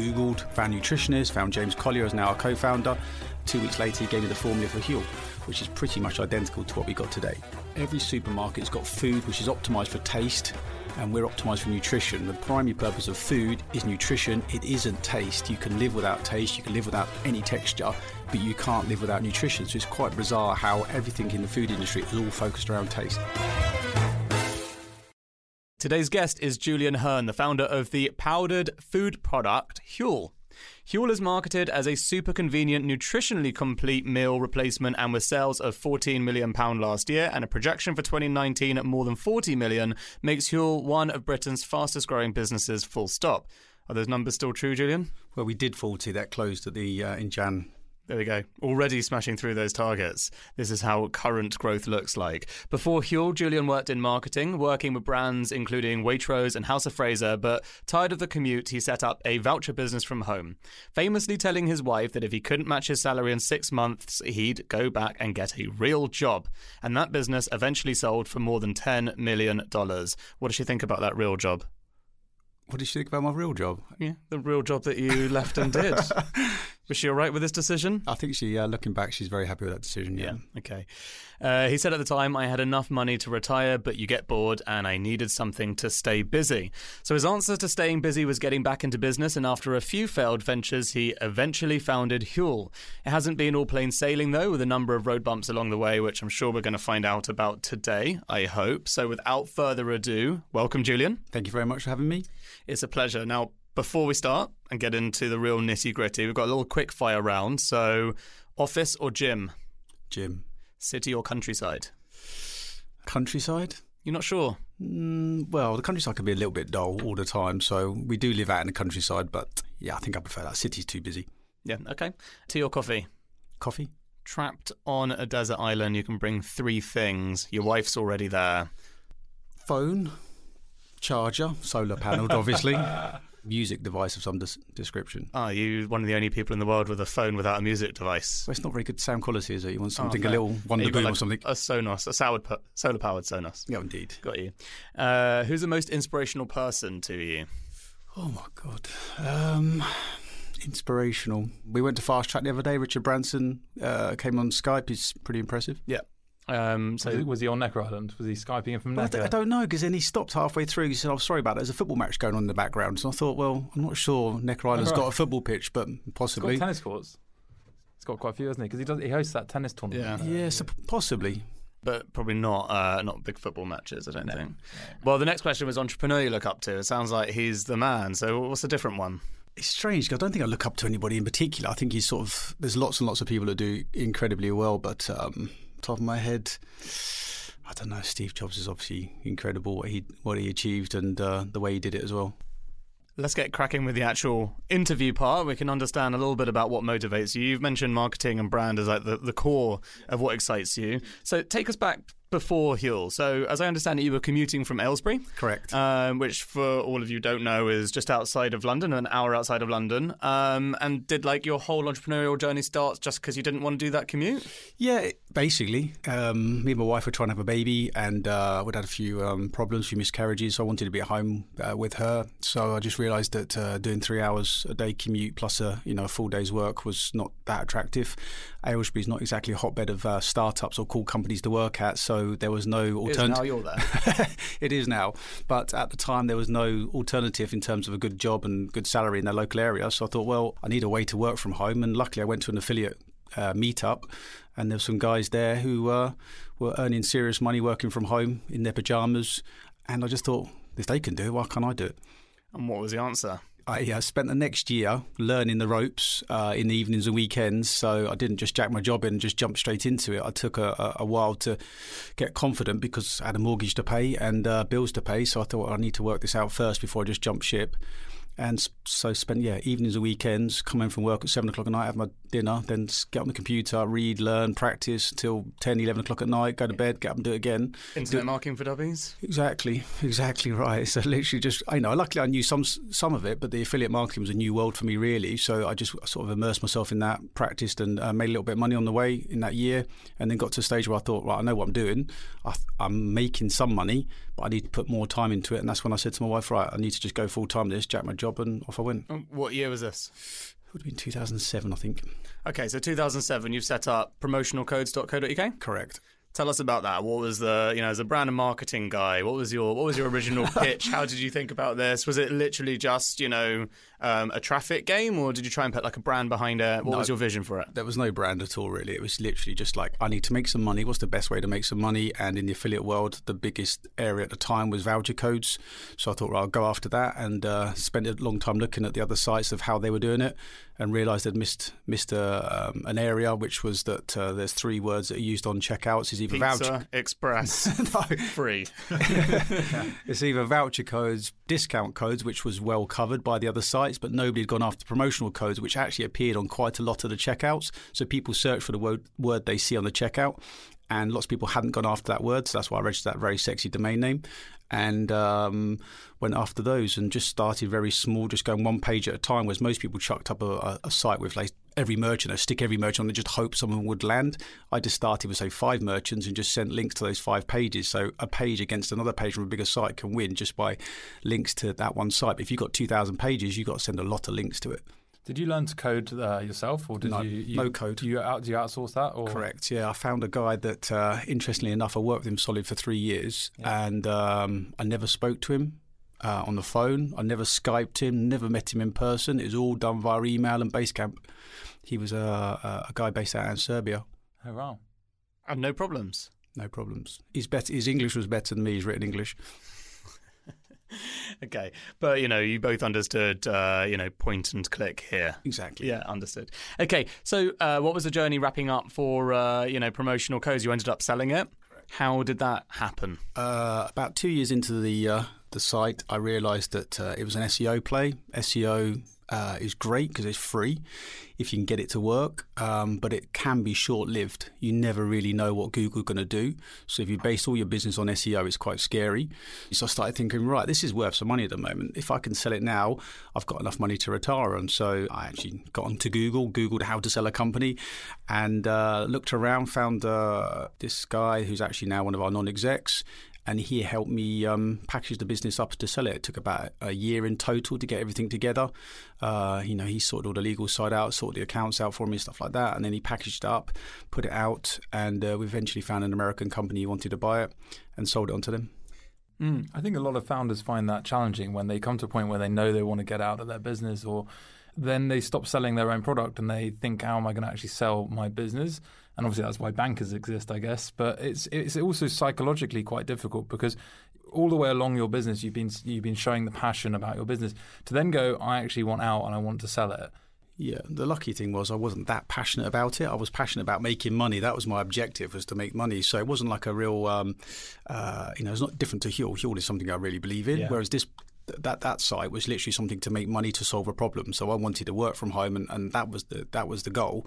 Googled, found nutritionists, found James Collier as now our co-founder. Two weeks later, he gave me the formula for Huel, which is pretty much identical to what we got today. Every supermarket's got food which is optimized for taste, and we're optimized for nutrition. The primary purpose of food is nutrition. It isn't taste. You can live without taste, you can live without any texture, but you can't live without nutrition. So it's quite bizarre how everything in the food industry is all focused around taste. Today's guest is Julian Hearn, the founder of the powdered food product Huel. Huel is marketed as a super convenient, nutritionally complete meal replacement and with sales of £14 million last year and a projection for 2019 at more than £40 million makes Huel one of Britain's fastest growing businesses, full stop. Are those numbers still true, Julian? Well, we did 40. That closed at the uh, in Jan there we go. Already smashing through those targets. This is how current growth looks like. Before Huel, Julian worked in marketing, working with brands including Waitrose and House of Fraser, but tired of the commute, he set up a voucher business from home, famously telling his wife that if he couldn't match his salary in six months, he'd go back and get a real job. And that business eventually sold for more than $10 million. What does she think about that real job? What did she think about my real job? Yeah, the real job that you left and did. Was she all right with this decision? I think she, uh, looking back, she's very happy with that decision. Yeah. yeah okay. Uh, he said at the time, I had enough money to retire, but you get bored and I needed something to stay busy. So his answer to staying busy was getting back into business. And after a few failed ventures, he eventually founded Huel. It hasn't been all plain sailing, though, with a number of road bumps along the way, which I'm sure we're going to find out about today, I hope. So without further ado, welcome, Julian. Thank you very much for having me. It's a pleasure. Now, before we start and get into the real nitty gritty, we've got a little quick fire round. So, office or gym? Gym. City or countryside? Countryside. You're not sure? Mm, well, the countryside can be a little bit dull all the time. So, we do live out in the countryside, but yeah, I think I prefer that. City's too busy. Yeah, okay. Tea or coffee? Coffee. Trapped on a desert island, you can bring three things. Your wife's already there. Phone, charger, solar panelled, obviously. music device of some des- description. Are you one of the only people in the world with a phone without a music device? Well, it's not very good sound quality, is it? You want oh, something oh, a little Wonder Boom like or something? A Sonos, a solar powered Sonos. Yeah, indeed. Got you. Uh, who's the most inspirational person to you? Oh my god. Um, inspirational. We went to Fast Track the other day. Richard Branson uh, came on Skype. He's pretty impressive. Yeah. Um, so was he, was he, on Necker Island? Was he skyping in from Necker? I, don't know because then he stopped halfway through. He said, "I'm oh, sorry about that. There's a football match going on in the background." So I thought, well, I'm not sure Necker Island's got a football pitch, but possibly it's got tennis courts. It's got quite a few, hasn't he? Because he does he hosts that tennis tournament. Yeah, yeah, so possibly but probably not uh, not big football matches. I don't no. think. No. Well, the next question was entrepreneur you look up to. It sounds like he's the man. So what's a different one? It's strange because I don't think I look up to anybody in particular. I think he's sort of there's lots and lots of people that do incredibly well, but um, top of my head, I don't know. Steve Jobs is obviously incredible what he what he achieved and uh, the way he did it as well. Let's get cracking with the actual interview part. We can understand a little bit about what motivates you. You've mentioned marketing and brand as like the, the core of what excites you. So take us back before Huel. So, as I understand it, you were commuting from Aylesbury. Correct. Um, which, for all of you don't know, is just outside of London, an hour outside of London. Um, and did like your whole entrepreneurial journey start just because you didn't want to do that commute? Yeah, basically. Um, me and my wife were trying to have a baby, and uh, we'd had a few um, problems, a few miscarriages. So I wanted to be at home uh, with her. So I just realised that uh, doing three hours a day commute plus a you know a full day's work was not that attractive. Aylesbury is not exactly a hotbed of uh, startups or cool companies to work at. So there was no alternative. now you're there. it is now, but at the time there was no alternative in terms of a good job and good salary in their local area. So I thought, well, I need a way to work from home, and luckily I went to an affiliate uh, meetup, and there were some guys there who uh, were earning serious money working from home in their pajamas, and I just thought, if they can do it, why can't I do it? And what was the answer? I uh, spent the next year learning the ropes uh, in the evenings and weekends. So I didn't just jack my job in and just jump straight into it. I took a, a, while to get confident because I had a mortgage to pay and uh, bills to pay. So I thought I need to work this out first before I just jump ship and so spent yeah evenings and weekends coming from work at seven o'clock at night have my dinner then get on the computer read learn practice till 10 11 o'clock at night go to bed get up and do it again. Internet do, marketing for dummies? Exactly exactly right. So literally just I know luckily I knew some some of it but the affiliate marketing was a new world for me really. So I just sort of immersed myself in that practiced and uh, made a little bit of money on the way in that year and then got to a stage where I thought right I know what I'm doing. I, I'm making some money but I need to put more time into it and that's when I said to my wife right I need to just go full time this jack my job and off I went. Um, What year was this? It would have been 2007, I think. Okay, so 2007, you've set up promotionalcodes.co.uk. Correct. Tell us about that. What was the, you know, as a brand and marketing guy, what was your what was your original pitch? How did you think about this? Was it literally just, you know, um, a traffic game, or did you try and put like a brand behind it? What No. was your vision for it? There was no brand at all, really. It was literally just like, I need to make some money. What's the best way to make some money? And in the affiliate world, the biggest area at the time was voucher codes. So I thought, well, I'll go after that and uh, spent a long time looking at the other sites of how they were doing it and realised I'd missed missed a, um, an area, which was that uh, there's three words that are used on checkouts. Is either voucher. Express no, free. it's either voucher codes, discount codes, which was well covered by the other sites, but nobody had gone after promotional codes, which actually appeared on quite a lot of the checkouts. So people search for the word, word they see on the checkout, and lots of people hadn't gone after that word. So that's why I registered that very sexy domain name and um, went after those and just started very small, just going one page at a time. Whereas most people chucked up a, a, a site with like every merchant, I stick every merchant on and just hope someone would land. I just started with say five merchants and just sent links to those five pages. So a page against another page from a bigger site can win just by links to that one site. But if you've got two thousand pages, you've got to send a lot of links to it. Did you learn to code uh, yourself, or did No, you, you no code. Do you out do you outsource that? Or Correct. Yeah, I found a guy that, uh, interestingly enough, I worked with him solid for three years, and um, I never spoke to him uh, on the phone. I never skyped him, never met him in person. It was all done via email and Basecamp. He was a, a, guy based out in Serbia. Oh wow. And no problems. No problems. He's better. His English was better than me. He's written English. Okay, but you know, you both understood, uh, you know, point and click here. Exactly. Yeah, understood. Okay, so uh, what was the journey wrapping up for uh, you know promotional codes? You ended up selling it. How did that happen? Uh, about two years into the uh, the site, I realised that uh, it was an SEO play. SEO uh, is great because it's free if you can get it to work, um, but it can be short lived. You never really know what Google's going to do. So if you base all your business on SEO, it's quite scary. So I started thinking, right, this is worth some money at the moment. If I can sell it now, I've got enough money to retire on. So I actually got onto Google, Googled how to sell a company, and uh, looked around, found uh, this guy who's actually now one of our non execs and he helped me um, package the business up to sell it. It took about a year in total to get everything together. Uh, you know, he sorted all the legal side out, sorted the accounts out for me, stuff like that, and then he packaged it up, put it out, and uh, we eventually found an American company who wanted to buy it and sold it onto them. Mm, I think a lot of founders find that challenging when they come to a point where they know they want to get out of their business or then they stop selling their own product and they think, how am I going to actually sell my business? And obviously that's why bankers exist, I guess. But it's it's also psychologically quite difficult because all the way along your business, you've been you've been showing the passion about your business. To then go, I actually want out and I want to sell it. Yeah, the lucky thing was I wasn't that passionate about it. I was passionate about making money. That was my objective, was to make money. So it wasn't like a real, um, uh, you know, it's not different to Huel. Huel is something I really believe in. Yeah. Whereas this, that that site was literally something to make money to solve a problem. So I wanted to work from home, and, and that was the that was the goal.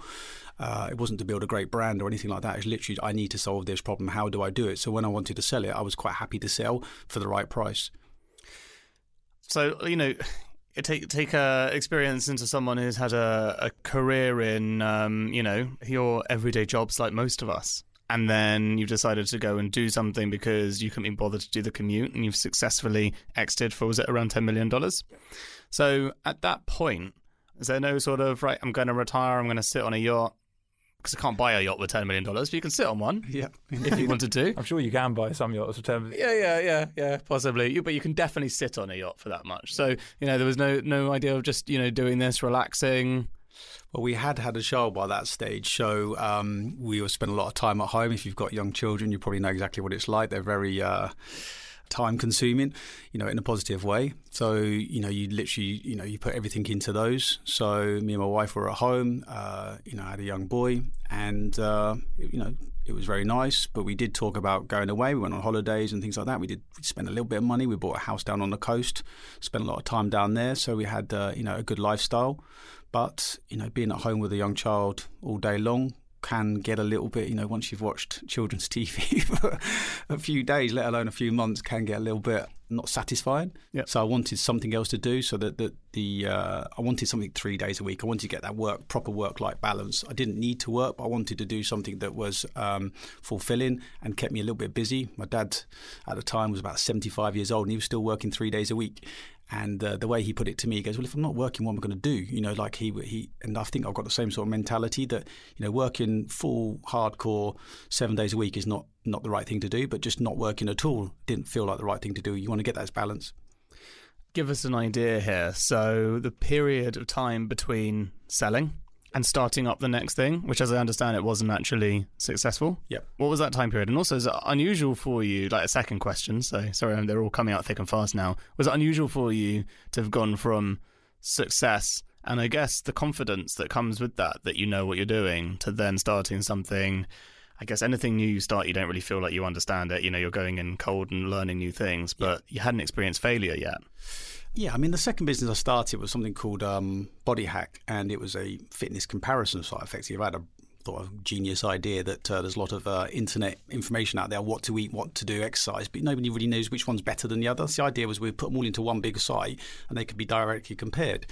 Uh, it wasn't to build a great brand or anything like that. It's literally I need to solve this problem. How do I do it? So when I wanted to sell it, I was quite happy to sell for the right price. So you know, take take a experience into someone who's had a, a career in um, you know your everyday jobs like most of us, and then you've decided to go and do something because you couldn't be bothered to do the commute, and you've successfully exited for was it around ten million dollars? So at that point, is there no sort of right? I'm going to retire. I'm going to sit on a yacht because I can't buy a yacht with ten million dollars, but you can sit on one Yeah, if you wanted to. I'm sure you can buy some yachts for ten. Yeah, yeah, yeah, yeah, possibly. You, but you can definitely sit on a yacht for that much. So you know, there was no no idea of just you know doing this, relaxing. Well, we had had a child by that stage, so um, we would spend a lot of time at home. If you've got young children, you probably know exactly what it's like. They're very uh, time consuming, you know, in a positive way. So, you know, you literally, you know, you put everything into those. So, me and my wife were at home, uh, you know, I had a young boy, and, uh, you know, it was very nice, but we did talk about going away. We went on holidays and things like that. We did we spent a little bit of money. We bought a house down on the coast, spent a lot of time down there. So we had, uh, you know, a good lifestyle. But, you know, being at home with a young child all day long can get a little bit, you know, once you've watched children's TV for a few days, let alone a few months, can get a little bit not satisfying. Yep. So I wanted something else to do so that, that the uh, I wanted something three days a week. I wanted to get that work proper work life balance. I didn't need to work, but I wanted to do something that was um, fulfilling and kept me a little bit busy. My dad at the time was about 75 years old and he was still working three days a week. And uh, the way he put it to me, he goes, "Well, if I'm not working, what am I going to do?" You know, like he he, and I think I've got the same sort of mentality that you know, working full hardcore seven days a week is not not the right thing to do, but just not working at all didn't feel like the right thing to do. You want to get that balance. Give us an idea here. So the period of time between selling and starting up the next thing, which, as I understand, it wasn't actually successful. Yeah. What was that time period? And also, is it unusual for you? Like a second question. So sorry, they're all coming out thick and fast now. Was it unusual for you to have gone from success and I guess the confidence that comes with that, that you know what you're doing, to then starting something? I guess anything new you start, you don't really feel like you understand it. You know, you're going in cold and learning new things, but you hadn't experienced failure yet. Yeah, I mean, the second business I started was something called um, Body Hack, and it was a fitness comparison site. Effectively, I had a thought a genius idea that uh, there's a lot of uh, internet information out there, what to eat, what to do, exercise, but nobody really knows which one's better than the other. So the idea was we put them all into one big site, and they could be directly compared.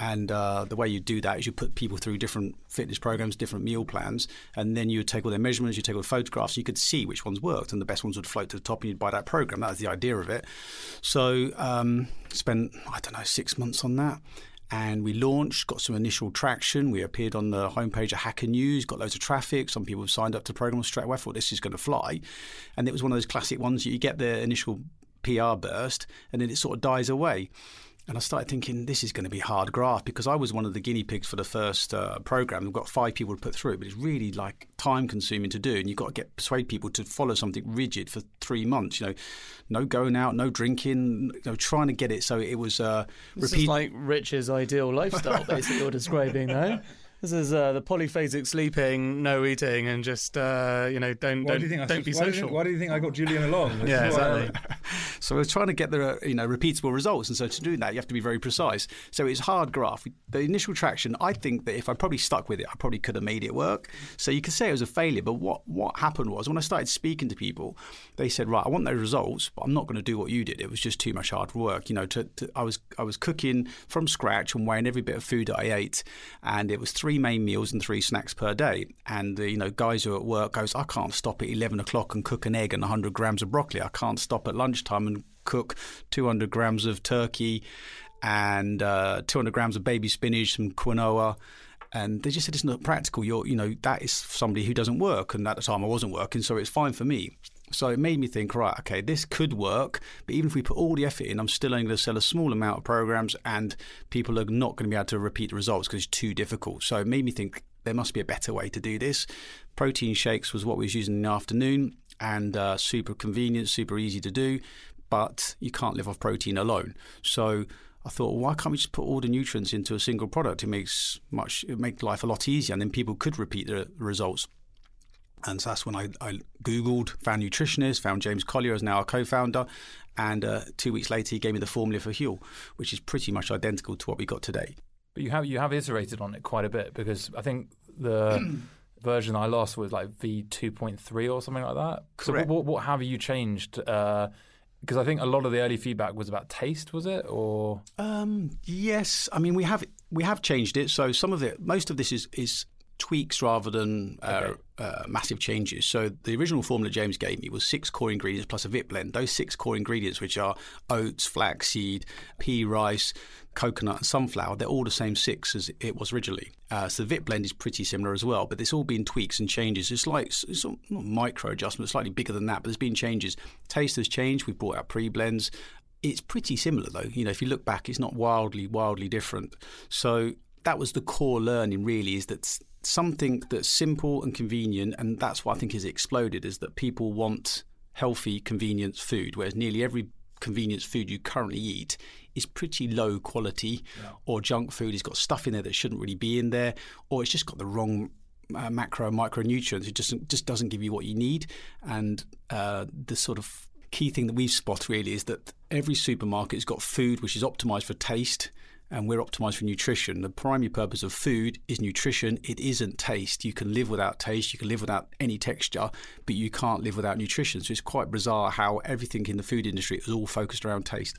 And uh, the way you do that is you put people through different fitness programs, different meal plans, and then you would take all their measurements, you take all the photographs, you could see which ones worked, and the best ones would float to the top, and you'd buy that program. That was the idea of it. So um, spent I don't know six months on that. And we launched, got some initial traction. We appeared on the homepage of Hacker News, got loads of traffic. Some people signed up to the program straight away. Thought this is going to fly. And it was one of those classic ones you get the initial PR burst and then it sort of dies away. And I started thinking, this is going to be hard graft because I was one of the guinea pigs for the first uh, program. We've got five people to put through it, but it's really like time consuming to do. And you've got to get persuade people to follow something rigid for three months. You know, no going out, no drinking, you know, trying to get it so it was uh, this. Is like Rich's ideal lifestyle, basically, you're describing, though. This is uh, the polyphasic sleeping, no eating, and just uh, you know don't why don't, do not be why social. Do think, why do you think I got Julian along? yeah, exactly. so we're trying to get the you know repeatable results, and so to do that you have to be very precise. So it's hard graph. The initial traction, I think that if I probably stuck with it, I probably could have made it work. So you could say it was a failure, but what what happened was when I started speaking to people, they said, right, I want those results, but I'm not going to do what you did. It was just too much hard work. You know, to, to, I was I was cooking from scratch and weighing every bit of food that I ate, and it was three main meals and three three snacks per day. And the, you know, guys who are at work goes, I can't stop at eleven o'clock and cook an egg and hundred grams of broccoli. I can't stop at lunchtime and cook two hundred grams of turkey and uh, two hundred grams of baby spinach, some quinoa and they just said it's not practical. You're, you know, that is somebody who doesn't work, and at the time I wasn't working, so it's fine for me. So it made me think, right, okay, this could work, but even if we put all the effort in, I'm still only going to sell a small amount of programs, and people are not going to be able to repeat the results because it's too difficult. So it made me think there must be a better way to do this. Protein shakes was what we was using in the afternoon and uh, super convenient, super easy to do, but you can't live off protein alone. So I thought, well, why can't we just put all the nutrients into a single product? It makes much, it makes life a lot easier, and then people could repeat the results. And so that's when I, I Googled, found nutritionists, found James Collier as now our co-founder, and uh, two weeks later he gave me the formula for Huel, which is pretty much identical to what we got today. But you have you have iterated on it quite a bit because I think the version I lost was like V two point three or something like that. Correct. So what, what have you changed? Uh, because I think a lot of the early feedback was about taste, was it? Or um, yes, I mean we have we have changed it. So some of it, most of this is is tweaks rather than uh, okay. uh, massive changes. So the original formula James gave me was six core ingredients plus a VIP blend. Those six core ingredients, which are oats, flaxseed, pea rice, coconut, and sunflower, they're all the same six as it was originally. Uh, so the VIP blend is pretty similar as well, but it's all been tweaks and changes. It's like it's not micro adjustments, slightly bigger than that, but there's been changes. Taste has changed. We've brought out pre blends. It's pretty similar though. You know, if you look back, it's not wildly, wildly different. So that was the core learning really is that something that's simple and convenient, and that's what I think has exploded is that people want healthy convenience food, whereas nearly every convenience food you currently eat is pretty low quality, yeah. or junk food It's got stuff in there that shouldn't really be in there, or it's just got the wrong uh, macro and micronutrients. It just just doesn't give you what you need, and uh, the sort of key thing that we've spotted really is that every supermarket's got food which is optimized for taste and we're optimized for nutrition. The primary purpose of food is nutrition. It isn't taste. You can live without taste, you can live without any texture, but you can't live without nutrition. So it's quite bizarre how everything in the food industry is all focused around taste.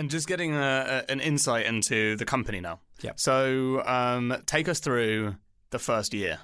And just getting a, a, an insight into the company now. Yeah. So um, take us through the first year.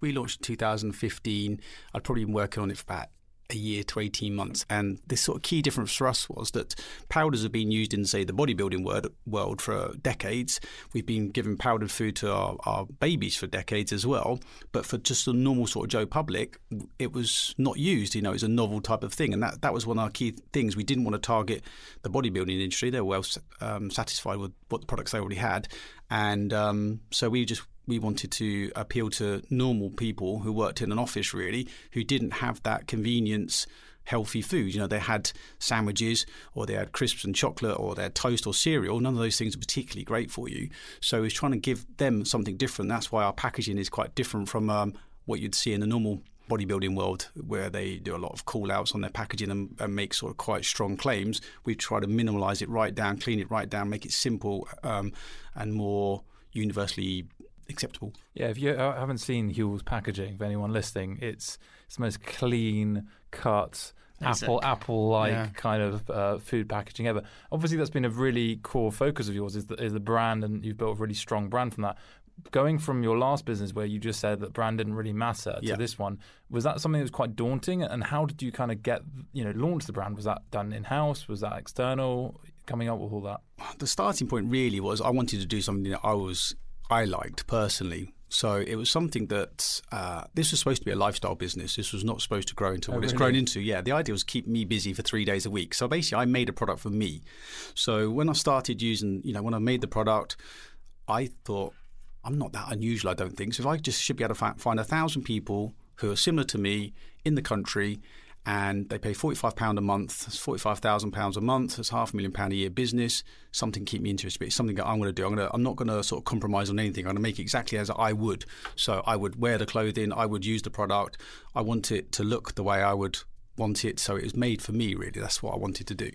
We launched in 2015. I'd probably been working on it for about a year to 18 months. And the sort of key difference for us was that powders have been used in, say, the bodybuilding world, world for decades. We've been giving powdered food to our, our babies for decades as well. But for just the normal sort of Joe public, it was not used. You know, it's a novel type of thing. And that, that was one of our key things. We didn't want to target the bodybuilding industry. They were well um, satisfied with what the products they already had. And um, so we just we wanted to appeal to normal people who worked in an office really who didn't have that convenience healthy food. You know, they had sandwiches or they had crisps and chocolate or they had toast or cereal. None of those things are particularly great for you. So he's trying to give them something different. That's why our packaging is quite different from um, what you'd see in the normal bodybuilding world where they do a lot of call outs on their packaging and, and, make sort of quite strong claims. We try to minimalize it right down, clean it right down, make it simple um, and more universally acceptable. Yeah, if you haven't seen Huel's packaging, for anyone listening, it's it's the most clean cut. Basic. Apple, Apple-like yeah. kind of uh, food packaging ever. Obviously, that's been a really core focus of yours is the, is the brand, and you've built a really strong brand from that going from your last business where you just said that brand didn't really matter to yeah. this one was that something that was quite daunting and how did you kind of get you know launch the brand was that done in house was that external coming up with all that the starting point really was i wanted to do something that i was I liked personally. So it was something that uh, this was supposed to be a lifestyle business. This was not supposed to grow into oh, what really? it's grown into. Yeah, the idea was keep me busy for three days a week. So basically, I made a product for me. So when I started using, you know, when I made the product, I thought I'm not that unusual. I don't think. So if I just should be able to find a thousand people who are similar to me in the country and they pay £45 a month. That's £45,000 a month. That's half a million pound a year business. Something keep me interested. It's something that I'm going to do. I'm, going to, I'm not going to sort of compromise on anything. I'm going to make it exactly as I would. So I would wear the clothing. I would use the product. I want it to look the way I would want it. So it was made for me, really. That's what I wanted to do.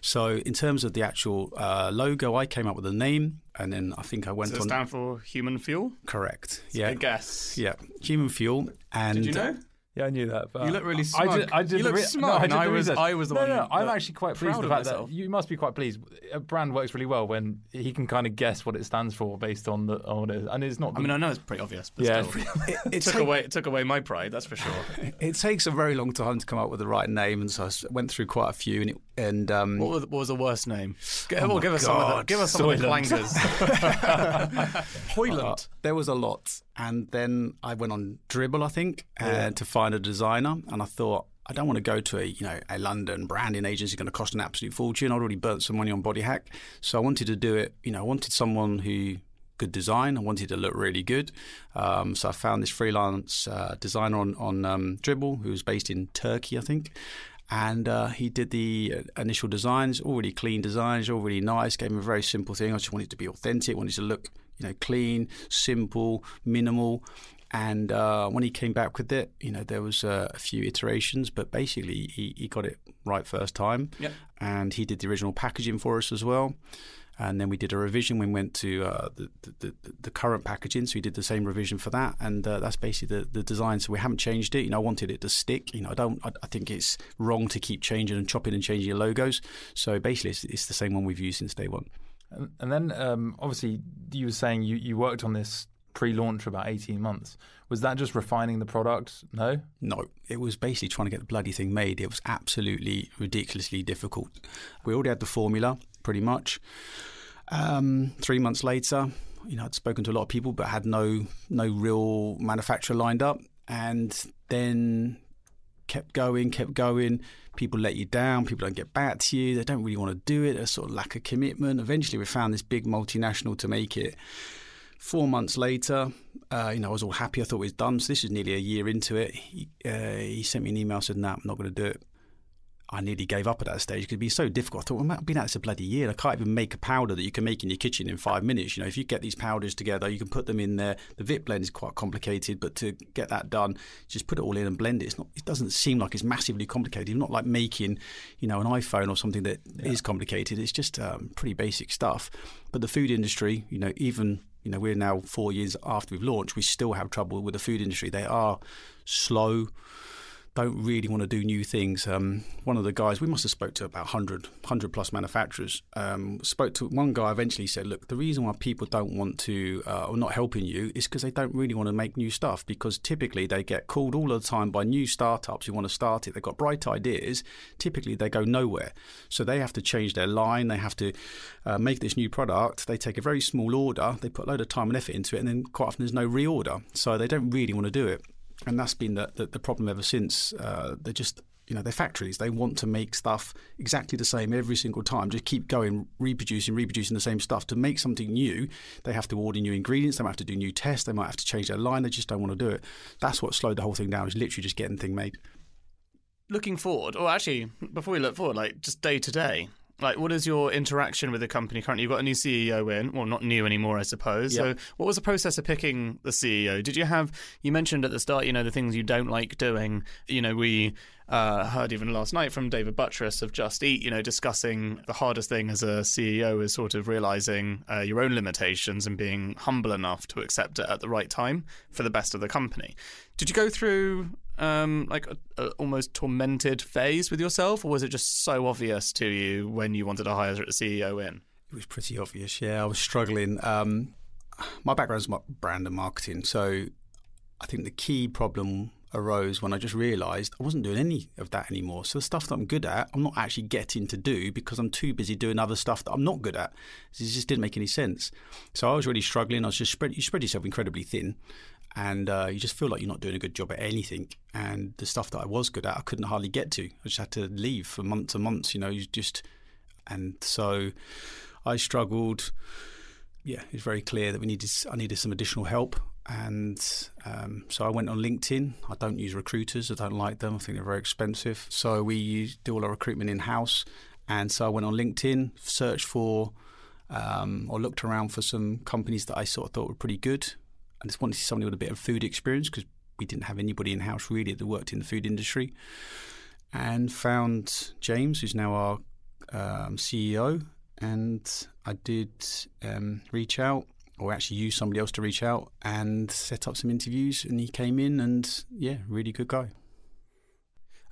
So in terms of the actual uh, logo, I came up with a name. And then I think I went Does it on. stand for human fuel? Correct. That's yeah. I guess. Yeah. Human fuel. And Did you know? Yeah, I knew that. But you look really smug. I did, I did you look re- smug. No, I, I was, I was the no, one. No, no, I'm actually quite pleased with the fact myself. that you must be quite pleased. A brand works really well when he can kind of guess what it stands for based on the on it, and it's not. I mean, I know it's pretty obvious, but yeah, still, it, it took take, away it took away my pride. That's for sure. It takes a very long time to come up with the right name, and so I went through quite a few. And, it, and um, what, was, what, was, the worst name? Oh well, give us some of the give us some of the clangers. Hoyland. Uh, there was a lot, and then I went on Dribbble, I think, uh, yeah. to find a designer, and I thought I don't want to go to a you know a London branding agency going to cost an absolute fortune. I'd already burnt some money on Body Hack, so I wanted to do it. You know, I wanted someone who could design. I wanted to look really good, um, so I found this freelance uh, designer on on um, Dribbble who was based in Turkey, I think. And uh, he did the uh, initial designs, already clean designs, all really nice. Gave him a very simple thing. I just wanted it to be authentic, wanted it to look, you know, clean, simple, minimal. And uh, when he came back with it, you know, there was uh, a few iterations, but basically he, he got it right first time. Yep. And he did the original packaging for us as well. And then we did a revision. We went to uh, the, the, the current packaging, so we did the same revision for that, and uh, that's basically the, the design. So we haven't changed it. You know, I wanted it to stick. You know, I don't. I, I think it's wrong to keep changing and chopping and changing your logos. So basically, it's, it's the same one we've used since day one. And, and then, um, obviously, you were saying you, you worked on this pre-launch for about 18 months. Was that just refining the product? No? No, it was basically trying to get the bloody thing made. It was absolutely ridiculously difficult. We already had the formula, pretty much. Um, three months later, you know, I'd spoken to a lot of people, but had no no real manufacturer lined up, and then kept going, kept going. People let you down. People don't get back to you. They don't really want to do it. A sort of lack of commitment. Eventually, we found this big multinational to make it. Four months later, uh, you know, I was all happy. I thought it was done. So this is nearly a year into it. He, uh, he sent me an email, said, "No, nah, I'm not going to do it." I nearly gave up at that stage because it'd be so difficult. I thought, well, I've been at this a bloody year. I can't even make a powder that you can make in your kitchen in five minutes. You know, if you get these powders together, you can put them in there. The VIP blend is quite complicated, but to get that done, just put it all in and blend it. It's not. It doesn't seem like it's massively complicated. It's not like making, you know, an iPhone or something that yeah. is complicated. It's just um, pretty basic stuff. But the food industry, you know, even you know, we're now four years after we've launched, we still have trouble with the food industry. They are slow don't really want to do new things. Um, one of the guys, we must have spoke to about 100, 100 plus manufacturers, um, spoke to one guy eventually said, look, the reason why people don't want to uh, or not helping you is because they don't really want to make new stuff because typically they get called all the time by new startups who want to start it. They've got bright ideas. Typically they go nowhere. So they have to change their line. They have to uh, make this new product. They take a very small order. They put a load of time and effort into it and then quite often there's no reorder. So they don't really want to do it and that's been the, the, the problem ever since. Uh, they're just you know they're factories. They want to make stuff exactly the same every single time. Just keep going, reproducing, reproducing the same stuff. To make something new, they have to order new ingredients. They might have to do new tests. They might have to change their line. They just don't want to do it. That's what slowed the whole thing down. Is literally just getting thing made. Looking forward, or actually, before we look forward, like just day to day, like what is your interaction with the company currently? You've got a new ceo in. Well not new anymore i suppose. Yep. so what was the process of picking the ceo did you have you mentioned at the start you know the things you don't like doing. You know we uh, heard even last night from David Buttress of Just Eat, you know, discussing the hardest thing as a CEO is sort of realizing uh, your own limitations and being humble enough to accept it at the right time for the best of the company. Did you go through um, like a, a almost tormented phase with yourself, or was it just so obvious to you when you wanted to hire a CEO in? It was pretty obvious. Yeah, I was struggling. Um, my background is brand and marketing, so I think the key problem arose when I just realised I wasn't doing any of that anymore. So the stuff that I'm good at, I'm not actually getting to do because I'm too busy doing other stuff that I'm not good at. It just didn't make any sense. So I was really struggling. I was just spread. You spread yourself incredibly thin, and uh, you just feel like you're not doing a good job at anything. And the stuff that I was good at, I couldn't hardly get to. I just had to leave for months and months. You know, you just and so I struggled. Yeah, it's very clear that we needed. I needed some additional help, and um, so I went on LinkedIn. I don't use recruiters. I don't like them. I think they're very expensive. So we use, do all our recruitment in house. And so I went on LinkedIn, searched for um, or looked around for some companies that I sort of thought were pretty good I just wanted to somebody with a bit of food experience because we didn't have anybody in house really that worked in the food industry. And found James, who's now our um, CEO, and I did um, reach out, or actually use somebody else to reach out and set up some interviews. And he came in, and yeah, really good guy.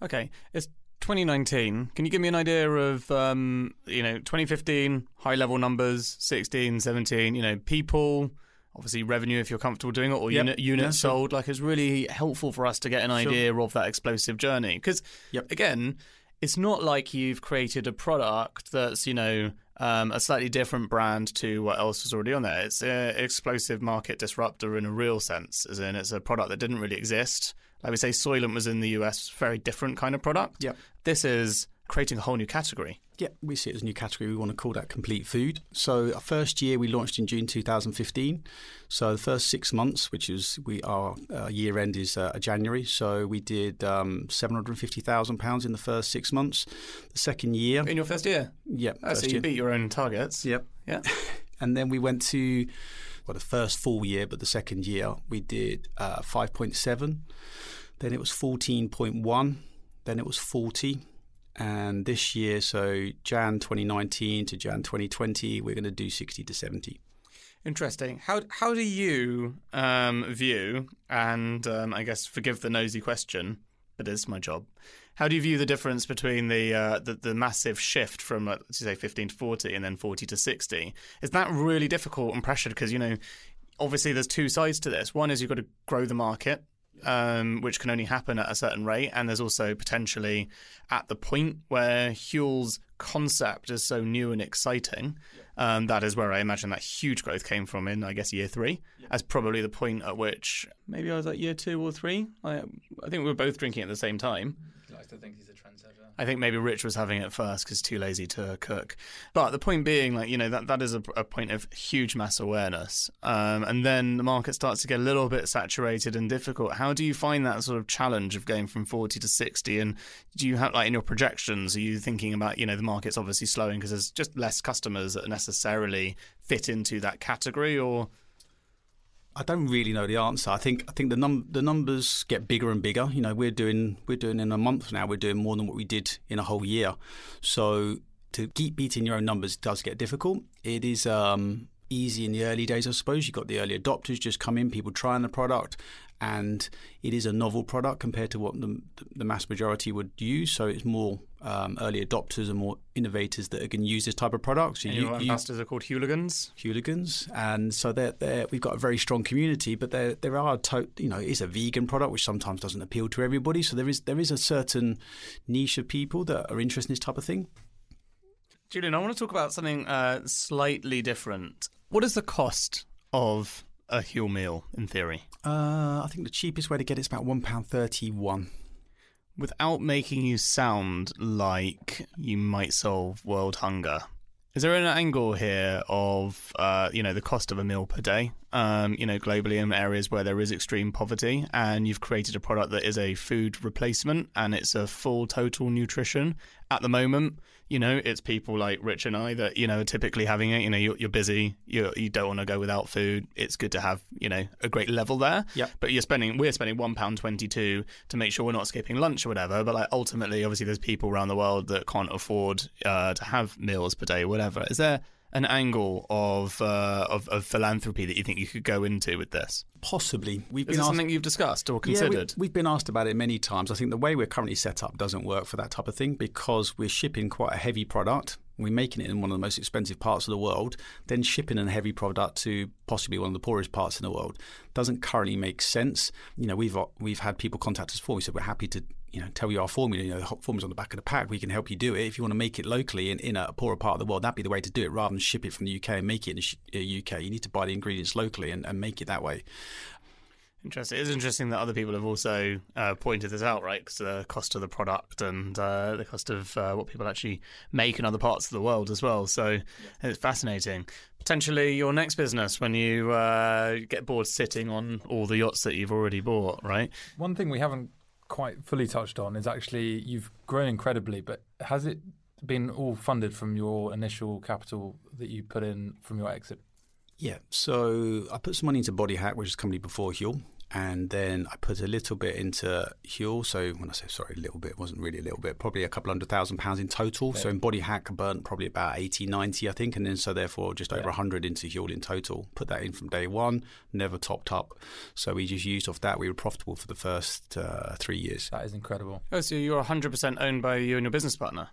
Okay, it's 2019. Can you give me an idea of, um, you know, 2015 high level numbers, 16, 17, you know, people, obviously revenue if you're comfortable doing it or yep. unit units yeah, sold. Sure. Like it's really helpful for us to get an idea sure. of that explosive journey because yep. again, it's not like you've created a product that's you know um, a slightly different brand to what else was already on there. It's an explosive market disruptor in a real sense, as in it's a product that didn't really exist. Like we say, Soylent was in the US, very different kind of product. Yep. This is creating a whole new category. Yeah, we see it as a new category. We want to call that complete food. So our first year we launched in June 2015. So the first six months, which is we our uh, year end is uh, January. So we did um, 750,000 pounds in the first six months. The second year, In your first year? yeah, Oh, so you year. beat your own targets. Yep. Yeah. And then we went to well the first full year, but the second year we did uh, 5.7. Then it was 14.1. Then it was 40. And this year, so Jan 2019 to Jan 2020, we're going to do 60 to 70. Interesting. How how do you um, view and um, I guess forgive the nosy question, but it's my job. How do you view the difference between the uh, the, the massive shift from like, let's say 15 to 40 and then 40 to 60? Is that really difficult and pressured? Because you know, obviously there's two sides to this. One is you've got to grow the market, um, which can only happen at a certain rate, and there's also potentially at the point where Huel's concept is so new and exciting. Um, that is where I imagine that huge growth came from in, I guess, year three, as probably the point at which maybe I was at year two or three. I, I think we were both drinking at the same time. Think he's a trendsetter. I think maybe Rich was having it first because too lazy to cook. But the point being, like you know, that that is a, a point of huge mass awareness, um, and then the market starts to get a little bit saturated and difficult. How do you find that sort of challenge of going from forty to sixty? And do you have like in your projections? Are you thinking about you know the market's obviously slowing because there's just less customers that necessarily fit into that category, or I don't really know the answer. I think I think the num the numbers get bigger and bigger. You know, we're doing we're doing in a month now. We're doing more than what we did in a whole year. So to keep beating your own numbers does get difficult. It is um, easy in the early days, I suppose. You've got the early adopters just come in, people trying the product, and it is a novel product compared to what the, the mass majority would use. So it's more um, early adopters and more innovators that are going to use this type of product. So and your ambassadors are called Hueligans. Hueligans, and so they're, they're, we've got a very strong community. But there there are to, you know it's a vegan product which sometimes doesn't appeal to everybody. So there is there is a certain niche of people that are interested in this type of thing. Julian, I want to talk about something uh, slightly different. What is the cost of a Huel meal in theory? Uh, I think the cheapest way to get it is about one pound thirty one. Without making you sound like you might solve world hunger, is there an angle here of uh, you know the cost of a meal per day? Um, you know, globally in areas where there is extreme poverty, and you've created a product that is a food replacement and it's a full total nutrition. At the moment, you know, it's people like Rich and I that you know are typically having it. You know, you're, you're busy, you you don't want to go without food. It's good to have you know a great level there. Yeah. But you're spending, we're spending one pound twenty two to make sure we're not skipping lunch or whatever. But like ultimately, obviously, there's people around the world that can't afford uh, to have meals per day or whatever. Is there an angle of, uh, of of philanthropy that you think you could go into with this? Possibly, we've Is been asked. something you've discussed or Yeah, considered? we, have been asked about it many times. I think the way we're currently set up doesn't work for that type of thing because we're shipping quite a heavy product. We're making it in one of the most expensive parts of the world, then shipping a heavy product to possibly one of the poorest parts in the world doesn't currently make sense. You know, we've we've had people contact us before. We said we're happy to you know tell you our formula. You know, the formula's on the back of the pack. We can help you do it if you want to make it locally in, in a poorer part of the world. That'd be the way to do it rather than ship it from the UK and make it in the uh, UK. You need to buy the ingredients locally and, and make it that way. Interesting. It's interesting that other people have also uh, pointed this out, right? Because the cost of the product and uh, the cost of uh, what people actually make in other parts of the world as well. So it's fascinating. Potentially your next business when you uh, get bored sitting on all the yachts that you've already bought, right? One thing we haven't quite fully touched on is actually you've grown incredibly, but has it been all funded from your initial capital that you put in from your exit? Yeah, so I put some money into Body Hack, which is a company before Huel, and then I put a little bit into Huel. So when I say sorry, a little bit, it wasn't really a little bit, probably a couple hundred thousand pounds in total. So in Body Hack, I burnt probably about 80, 90, I think, and then so therefore just over Yeah. a 100 into Huel in total. Put that in from day one, never topped up. So we just used off that. We were profitable for the first uh, three years. That is incredible. Oh, so you're 100% owned by you and your business partner?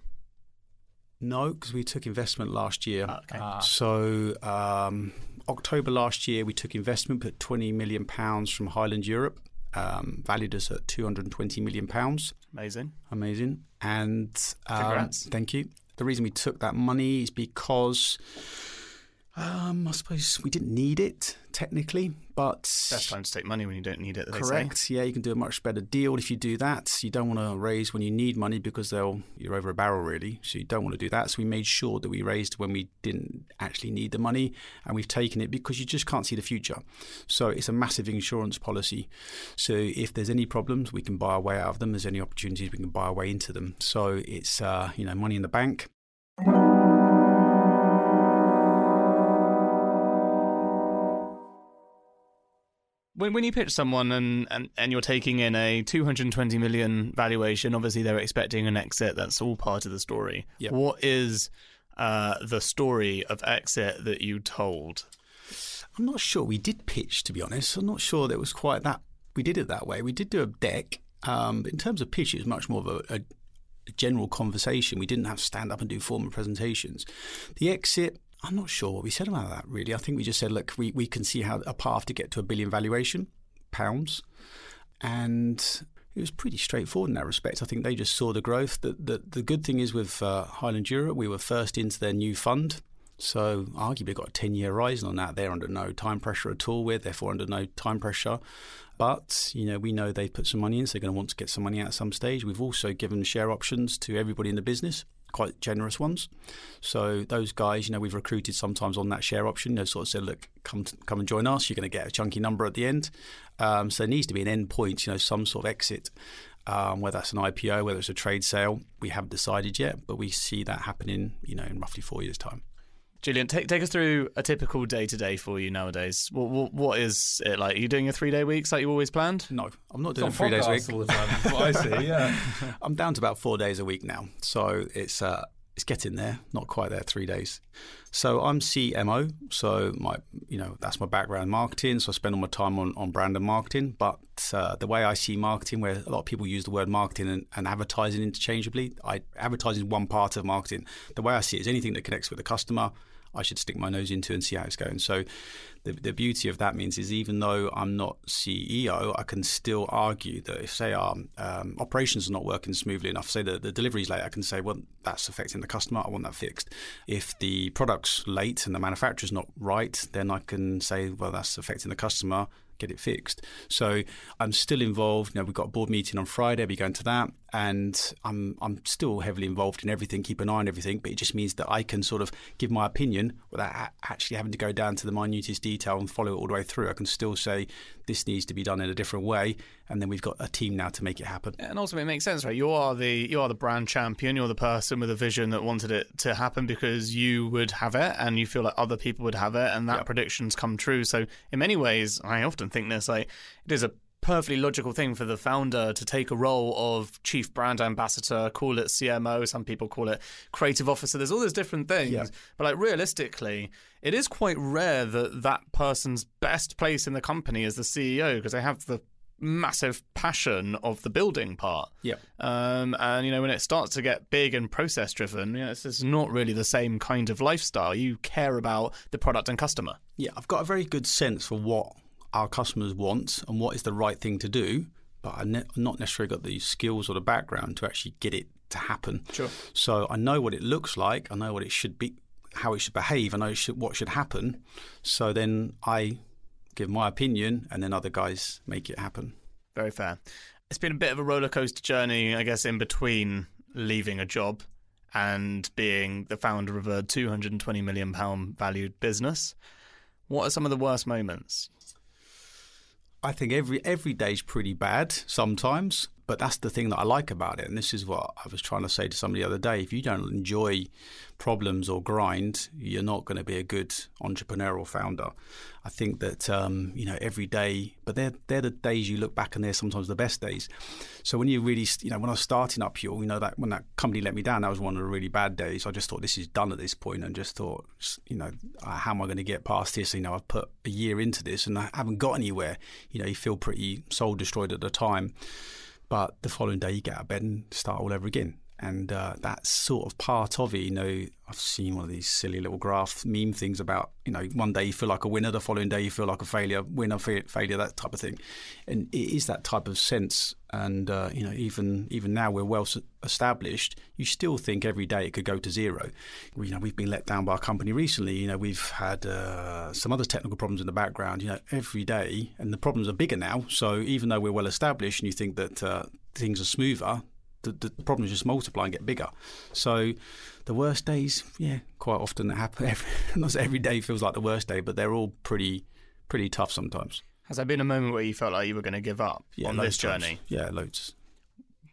No, because we took investment last year. Okay. Ah, So um, October last year, we took investment, put 20 million pounds from Highland Europe, um, valued us at 220 million pounds. Amazing. Amazing. And um, thank you. The reason we took that money is because um, I suppose we didn't need it technically, but Best time to take money when you don't need it. Correct. Yeah, you can do a much better deal if you do that. You don't want to raise when you need money because they'll you're over a barrel really. So you don't want to do that. So we made sure that we raised when we didn't actually need the money, and we've taken it because you just can't see the future. So it's a massive insurance policy. So if there's any problems, we can buy our way out of them. There's any opportunities, we can buy our way into them. So it's uh, you know money in the bank. When, when you pitch someone and, and, and you're taking in a 220 million valuation, obviously they're expecting an exit. That's all part of the story. Yep. What is uh, the story of exit that you told? I'm not sure we did pitch, to be honest. I'm not sure that it was quite that. We did it that way. We did do a deck. Um, in terms of pitch, it was much more of a, a, a general conversation. We didn't have to stand up and do formal presentations. The exit, I'm not sure what we said about that really. I think we just said, look, we, we can see how a path to get to a billion valuation pounds, and it was pretty straightforward in that respect. I think they just saw the growth. The the, the good thing is with uh, Highland Europe, we were first into their new fund. So arguably got a 10 year horizon on that. They're under no time pressure at all. We're therefore under no time pressure. But, you know, we know they've put some money in, so they're going to want to get some money out at some stage. We've also given share options to everybody in the business, quite generous ones. So those guys, you know, we've recruited sometimes on that share option. They sort of said, look, come to, come and join us. You're going to get a chunky number at the end. Um, so there needs to be an end point, you know, some sort of exit. Um, whether that's an IPO, whether it's a trade sale, we haven't decided yet, but we see that happening, you know, in roughly four years' time. Julian, take take us through a typical day to day for you nowadays. What, what what is it like? Are you doing a three day weeks like you always planned? No, I'm not It's doing three days a week. all the time. What I see. Yeah. I'm down to about four days a week now, so it's uh, it's getting there. Not quite there, three days. So I'm CMO, so my you know that's my background marketing. So I spend all my time on, on brand and marketing. But uh, the way I see marketing, where a lot of people use the word marketing and, and advertising interchangeably, I advertising is one part of marketing. The way I see it is anything that connects with the customer. I should stick my nose into and see how it's going. So, the, the beauty of that means is even though I'm not CEO, I can still argue that if, say, our um, operations are not working smoothly enough, say the, the delivery's late, I can say, well, that's affecting the customer. I want that fixed. If the product's late and the manufacturer's not right, then I can say, well, that's affecting the customer get it fixed. So I'm still involved. You know, we've got a board meeting on Friday. I'll be going to that, and I'm I'm still heavily involved in everything, keep an eye on everything. But it just means that I can sort of give my opinion without actually having to go down to the minutest detail and follow it all the way through. I can still say this needs to be done in a different way, and then we've got a team now to make it happen. And ultimately, it makes sense, right? You are the you are the brand champion. You're the person with a vision that wanted it to happen because you would have it, and you feel like other people would have it, and that Yep. predictions come true. So, in many ways, I often think this like it is a perfectly logical thing for the founder to take a role of chief brand ambassador, call it CMO, some people call it creative officer. There's all those different things. Yeah. But like realistically, it is quite rare that that person's best place in the company is the CEO because they have the massive passion of the building part. Yeah. Um, and you know, when it starts to get big and process driven, you know, it's, it's not really the same kind of lifestyle. You care about the product and customer. Yeah, I've got a very good sense for what our customers want and what is the right thing to do, but I've ne- not necessarily got the skills or the background to actually get it to happen. Sure. So I know what it looks like. I know what it should be, how it should behave. I know should, what should happen. So then I give my opinion, and then other guys make it happen. Very fair. It's been a bit of a roller coaster journey, I guess, in between leaving a job and being the founder of a 220 million pound valued business. What are some of the worst moments? I think every every day's pretty bad sometimes, but that's the thing that I like about it. And this is what I was trying to say to somebody the other day. If you don't enjoy problems or grind, you're not going to be a good entrepreneurial founder. I think that um, you know every day, but they're they're the days you look back and they're sometimes the best days. So when you really, you know, when I was starting up Pure, you know that when that company let me down, that was one of the really bad days. I just thought this is done at this point, and just thought, you know, uh, how am I going to get past this? You know, I've put a year into this and I haven't got anywhere. You know, you feel pretty soul destroyed at the time. But the following day, you get out of bed and start all over again. And uh, that's sort of part of it. You know, I've seen one of these silly little graph meme things about you know one day you feel like a winner, the following day you feel like a failure, winner, fa- failure, that type of thing, and it is that type of sense. And uh, you know, even even now we're well established, you still think every day it could go to zero. You know, we've been let down by a company recently. You know, we've had uh, some other technical problems in the background. You know, every day, and the problems are bigger now. So even though we're well established, and you think that uh, things are smoother, the, the problems just multiply and get bigger. So the worst days, yeah, quite often that happen. Every, not every day feels like the worst day, but they're all pretty pretty tough sometimes. Has there been a moment where you felt like you were going to give up yeah, on this journey? Times. Yeah, loads.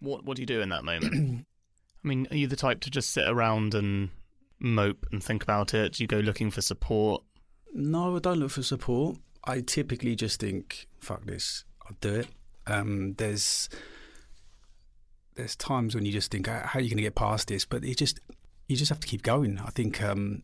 What What do you do in that moment? I mean, are you the type to just sit around and mope and think about it? Do you go looking for support? No, I don't look for support. I typically just think, "Fuck this, I'll do it." Um, there's there's times when you just think, how are you going to get past this? But it just you just have to keep going. I think um,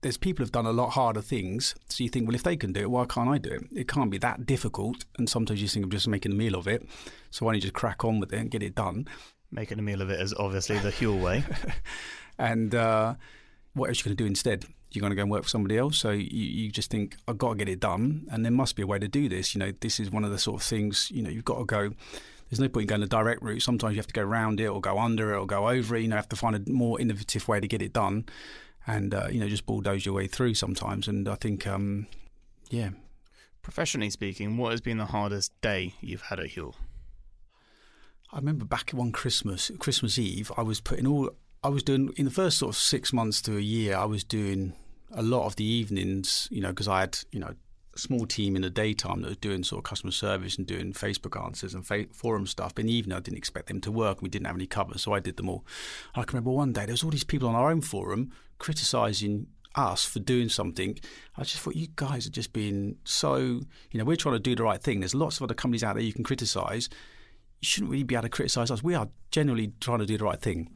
there's people who've done a lot harder things, so you think, well, if they can do it, why can't I do it? It can't be that difficult. And sometimes you think of just making a meal of it, so why don't you just crack on with it and get it done? Making a meal of it is obviously the Huel way. and uh, what else are you going to do instead? You're going to go and work for somebody else. So you, you just think, I've got to get it done, and there must be a way to do this. You know, this is one of the sort of things. You know, you've got to go there's no point in going the direct route. Sometimes you have to go around it or go under it or go over it. You know, have to find a more innovative way to get it done, and uh, you know, just bulldoze your way through sometimes. And I think, um, yeah. Professionally speaking, what has been the hardest day you've had at Huel? I remember back one Christmas, Christmas Eve, I was putting all. I was doing in the first sort of six months to a year. I was doing a lot of the evenings, you know, because I had, you know, small team in the daytime that was doing sort of customer service and doing Facebook answers and fa- forum stuff. But in the evening, I didn't expect them to work. We didn't have any cover, so I did them all. I can remember one day there was all these people on our own forum criticising us for doing something. I just thought you guys are just being so. You know, we're trying to do the right thing. There's lots of other companies out there you can criticise. You shouldn't really be able to criticise us. We are generally trying to do the right thing.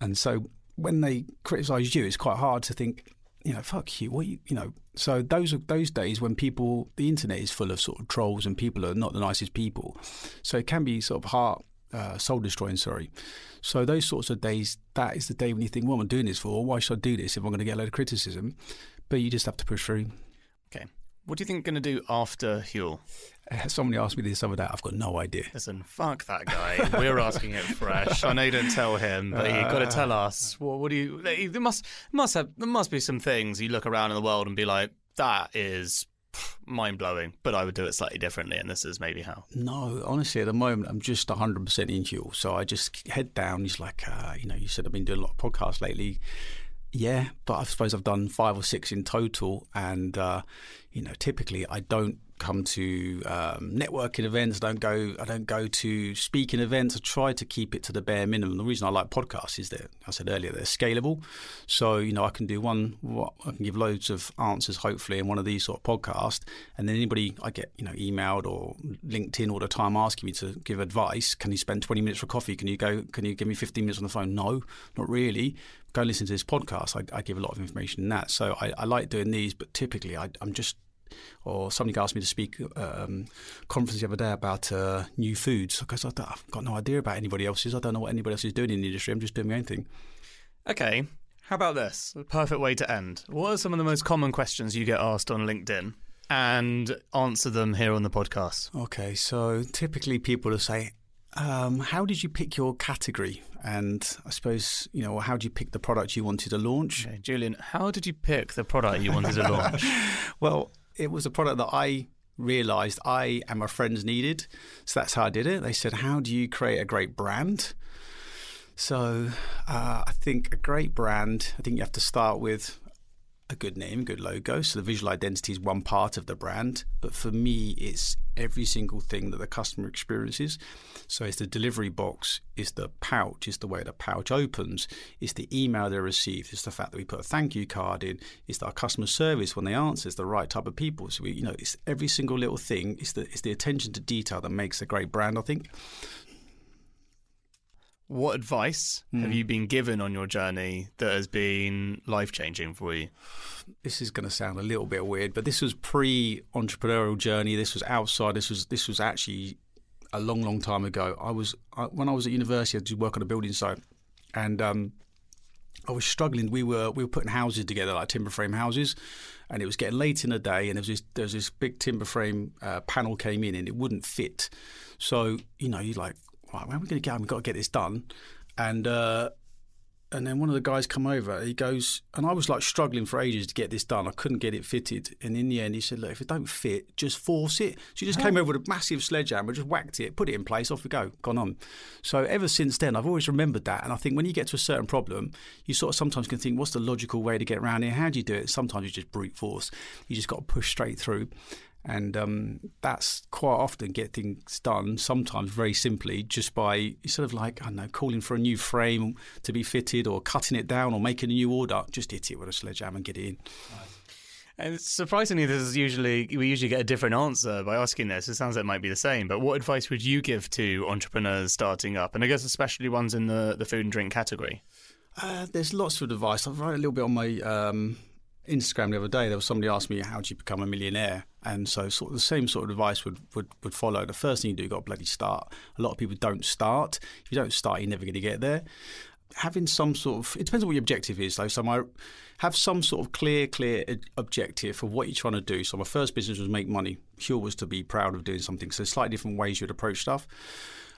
And so when they criticise you, it's quite hard to think you know, fuck you. What you, you know? So those are those days when people, the internet is full of sort of trolls and people are not the nicest people. So it can be sort of heart, uh, soul destroying. Sorry. So those sorts of days, that is the day when you think, what am I doing this for? Why should I do this if I'm going to get a load of criticism? But you just have to push through. Okay. What do you think going to do after Huel? Somebody asked me this other day. I've got no idea. Listen, fuck that guy. We're asking it fresh. I know you don't tell him, but you've got to tell us. What, what do you? There must must have there must be some things you look around in the world and be like, that is mind blowing. But I would do it slightly differently, and this is maybe how. No, honestly, at the moment, I'm just 100 percent in Huel. So I just head down. He's like, uh, you know, you said I've been doing a lot of podcasts lately. Yeah, but I suppose I've done five or six in total, and uh, you know, typically I don't come to um, networking events. I don't go. I don't go to speaking events. I try to keep it to the bare minimum. The reason I like podcasts is that I said earlier they're scalable. So you know I can do one. I can give loads of answers hopefully in one of these sort of podcasts, and then anybody I get you know emailed or LinkedIn all the time asking me to give advice. Can you spend twenty minutes for coffee? Can you go? Can you give me fifteen minutes on the phone? No, not really. Go listen to this podcast. I, I give a lot of information in that. So I, I like doing these, but typically I, I'm just or somebody asked me to speak um, conference the other day about uh, new foods because I've got no idea about anybody else's. I don't know what anybody else is doing in the industry. I'm just doing my own thing. Okay, how about this? A perfect way to end. What are some of the most common questions you get asked on LinkedIn? And answer them here on the podcast. Okay, so typically people will say, um, how did you pick your category? And I suppose, you know, how did you pick the product you wanted to launch? Okay, Julian, how did you pick the product you wanted to launch? well, it was a product that I realized I and my friends needed. So that's how I did it. They said, How do you create a great brand? So uh, I think a great brand, I think you have to start with a good name, good logo. So the visual identity is one part of the brand, but for me, it's every single thing that the customer experiences. So it's the delivery box, it's the pouch, it's the way the pouch opens, it's the email they receive, it's the fact that we put a thank you card in, it's our customer service when they answer, it's the right type of people. So we, you know, it's every single little thing. It's the it's the attention to detail that makes a great brand. I think. What advice mm. have hmm. you been given on your journey that has been life changing for you? This is going to sound a little bit weird, but this was pre entrepreneurial journey. This was outside. This was this was actually a long, long time ago. I was I, when I was at university. I did work on a building site, and um, I was struggling. We were we were putting houses together, like timber frame houses, and it was getting late in the day, and there was this there was this big timber frame uh, panel came in, and it wouldn't fit. So you know, you're like, right, where are we going to get? We've got to get this done, and. Uh, and then one of the guys come over. He goes, and I was like struggling for ages to get this done. I couldn't get it fitted, and in the end, he said, "Look, if it don't fit, just force it." So he just came over with a massive sledgehammer, just whacked it, put it in place, off we go, gone on. So ever since then, I've always remembered that, and I think when you get to a certain problem, you sort of sometimes can think, "What's the logical way to get around here? How do you do it?" Sometimes you just brute force. You just got to push straight through and um, that's quite often get things done. Sometimes very simply, just by sort of like I don't know, calling for a new frame to be fitted, or cutting it down, or making a new order. Just hit it with a sledgehammer and get it in. And surprisingly, this is usually we usually get a different answer by asking this. It sounds like it might be the same, but what advice would you give to entrepreneurs starting up, and I guess especially ones in the the food and drink category? Uh, there's lots of advice. I've written a little bit on my um, Instagram the other day. There was somebody asked me, "How do you become a millionaire?" And so, sort of the same sort of advice would, would, would follow. The first thing you do, you got to bloody start. A lot of people don't start. If you don't start, you're never going to get there. Having some sort of it depends on what your objective is, though. So, my have some sort of clear, clear objective for what you're trying to do. So, my first business was make money. Huel was to be proud of doing something. So, slightly different ways you'd approach stuff.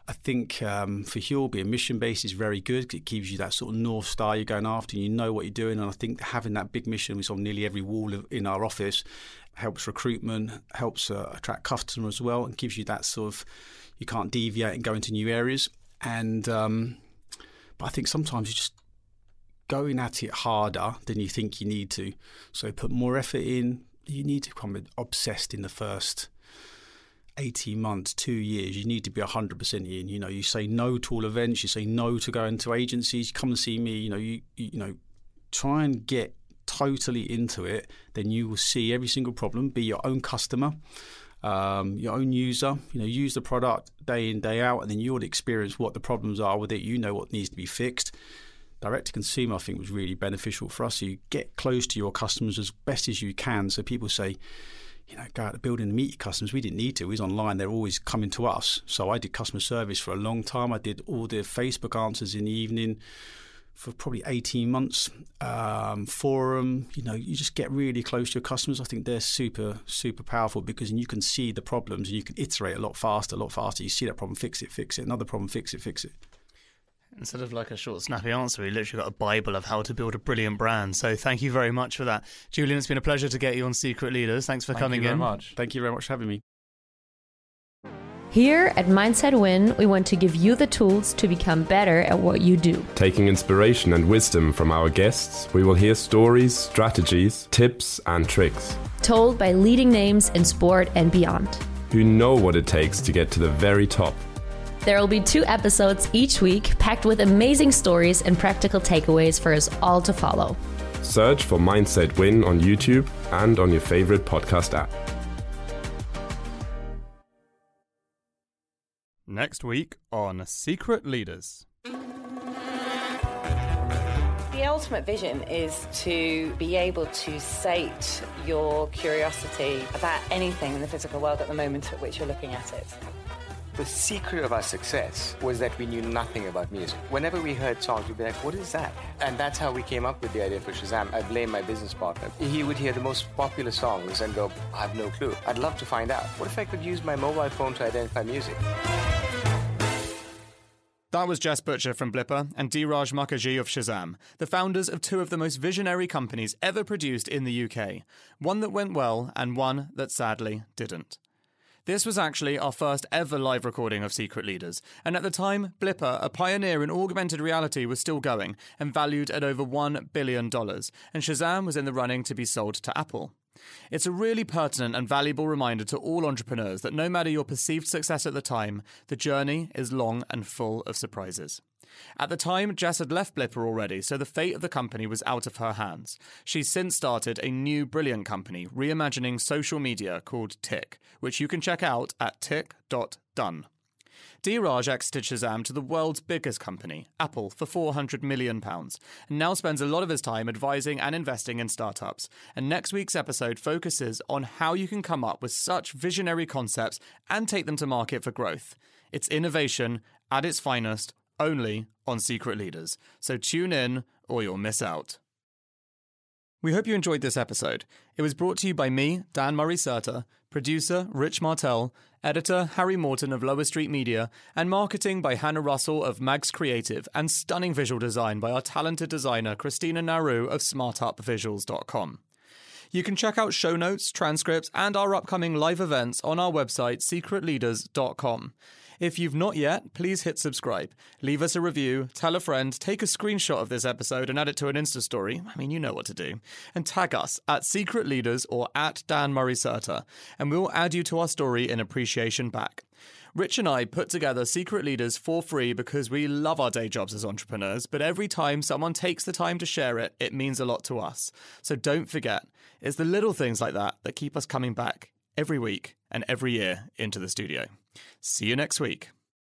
I think um, for Huel, being mission based is very good. It gives you that sort of north star you're going after, and you know what you're doing. And I think having that big mission, which on nearly every wall in our office, helps recruitment, helps uh, attract customers as well, and gives you that sort of you can't deviate and go into new areas. And um, but I think sometimes you're just going at it harder than you think you need to. So put more effort in. You need to become obsessed in the first 18 months, two years, you need to be 100% in. You know, you say no to all events, you say no to going to agencies, come and see me, you know, you, you know, try and get totally into it, then you will see every single problem, be your own customer. Um, your own user, you know, use the product day in, day out, and then you'll experience what the problems are with it. You know what needs to be fixed. Direct to consumer, I think, was really beneficial for us. So you get close to your customers as best as you can. So people say, you know, go out to building and meet your customers. We didn't need to. Was online. They're always coming to us. So I did customer service for a long time. I did all the Facebook answers in the evening for probably 18 months. Um, forum, you know, you just get really close to your customers. I think they're super, super powerful because you can see the problems and you can iterate a lot faster, a lot faster. You see that problem, fix it, fix it. Another problem, fix it, fix it. Instead of like a short, snappy answer, we literally got a Bible of how to build a brilliant brand. So thank you very much for that. Julian, it's been a pleasure to get you on Secret Leaders. Thanks for Thank coming you very in. much. Thank you very much for having me. Here at Mindset Win, we want to give you the tools to become better at what you do. Taking inspiration and wisdom from our guests, we will hear stories, strategies, tips, and tricks. Told by leading names in sport and beyond. Who know what it takes to get to the very top. There will be two episodes each week packed with amazing stories and practical takeaways for us all to follow. Search for Mindset Win on YouTube and on your favorite podcast app. Next week on Secret Leaders. The ultimate vision is to be able to sate your curiosity about anything in the physical world at the moment at which you're looking at it. The secret of our success was that we knew nothing about music. Whenever we heard songs, we'd be like, what is that? And that's how we came up with the idea for Shazam. I blame my business partner. He would hear the most popular songs and go, I have no clue. I'd love to find out. What if I could use my mobile phone to identify music? That was Jess Butcher from Blippar and Dhiraj Mukherjee of Shazam, the founders of two of the most visionary companies ever produced in the UK. One that went well and one that sadly didn't. This was actually our first ever live recording of Secret Leaders, and at the time, Blippar, a pioneer in augmented reality, was still going and valued at over $1 billion, and Shazam was in the running to be sold to Apple. It's a really pertinent and valuable reminder to all entrepreneurs that no matter your perceived success at the time, the journey is long and full of surprises. At the time, Jess had left Blippar already, so the fate of the company was out of her hands. She's since started a new brilliant company, reimagining social media called Tick, which you can check out at tick.done. Dhiraj exited Shazam to the world's biggest company, Apple, for £400 million, and now spends a lot of his time advising and investing in startups. And next week's episode focuses on how you can come up with such visionary concepts and take them to market for growth. It's innovation at its finest, only on Secret Leaders. So tune in or you'll miss out. We hope you enjoyed this episode. It was brought to you by me, Dan Murray Serter, producer Rich Martell, editor Harry Morton of Lower Street Media, and marketing by Hannah Russell of Mags Creative, and stunning visual design by our talented designer Christina Naru of SmartUpVisuals.com. You can check out show notes, transcripts, and our upcoming live events on our website, secretleaders.com. If you've not yet, please hit subscribe. Leave us a review, tell a friend, take a screenshot of this episode and add it to an Insta story. I mean, you know what to do. And tag us at Secret Leaders or at Dan Murray Serter, and we'll add you to our story in appreciation back. Rich and I put together Secret Leaders for free because we love our day jobs as entrepreneurs, but every time someone takes the time to share it, it means a lot to us. So don't forget, it's the little things like that that keep us coming back every week and every year into the studio. See you next week.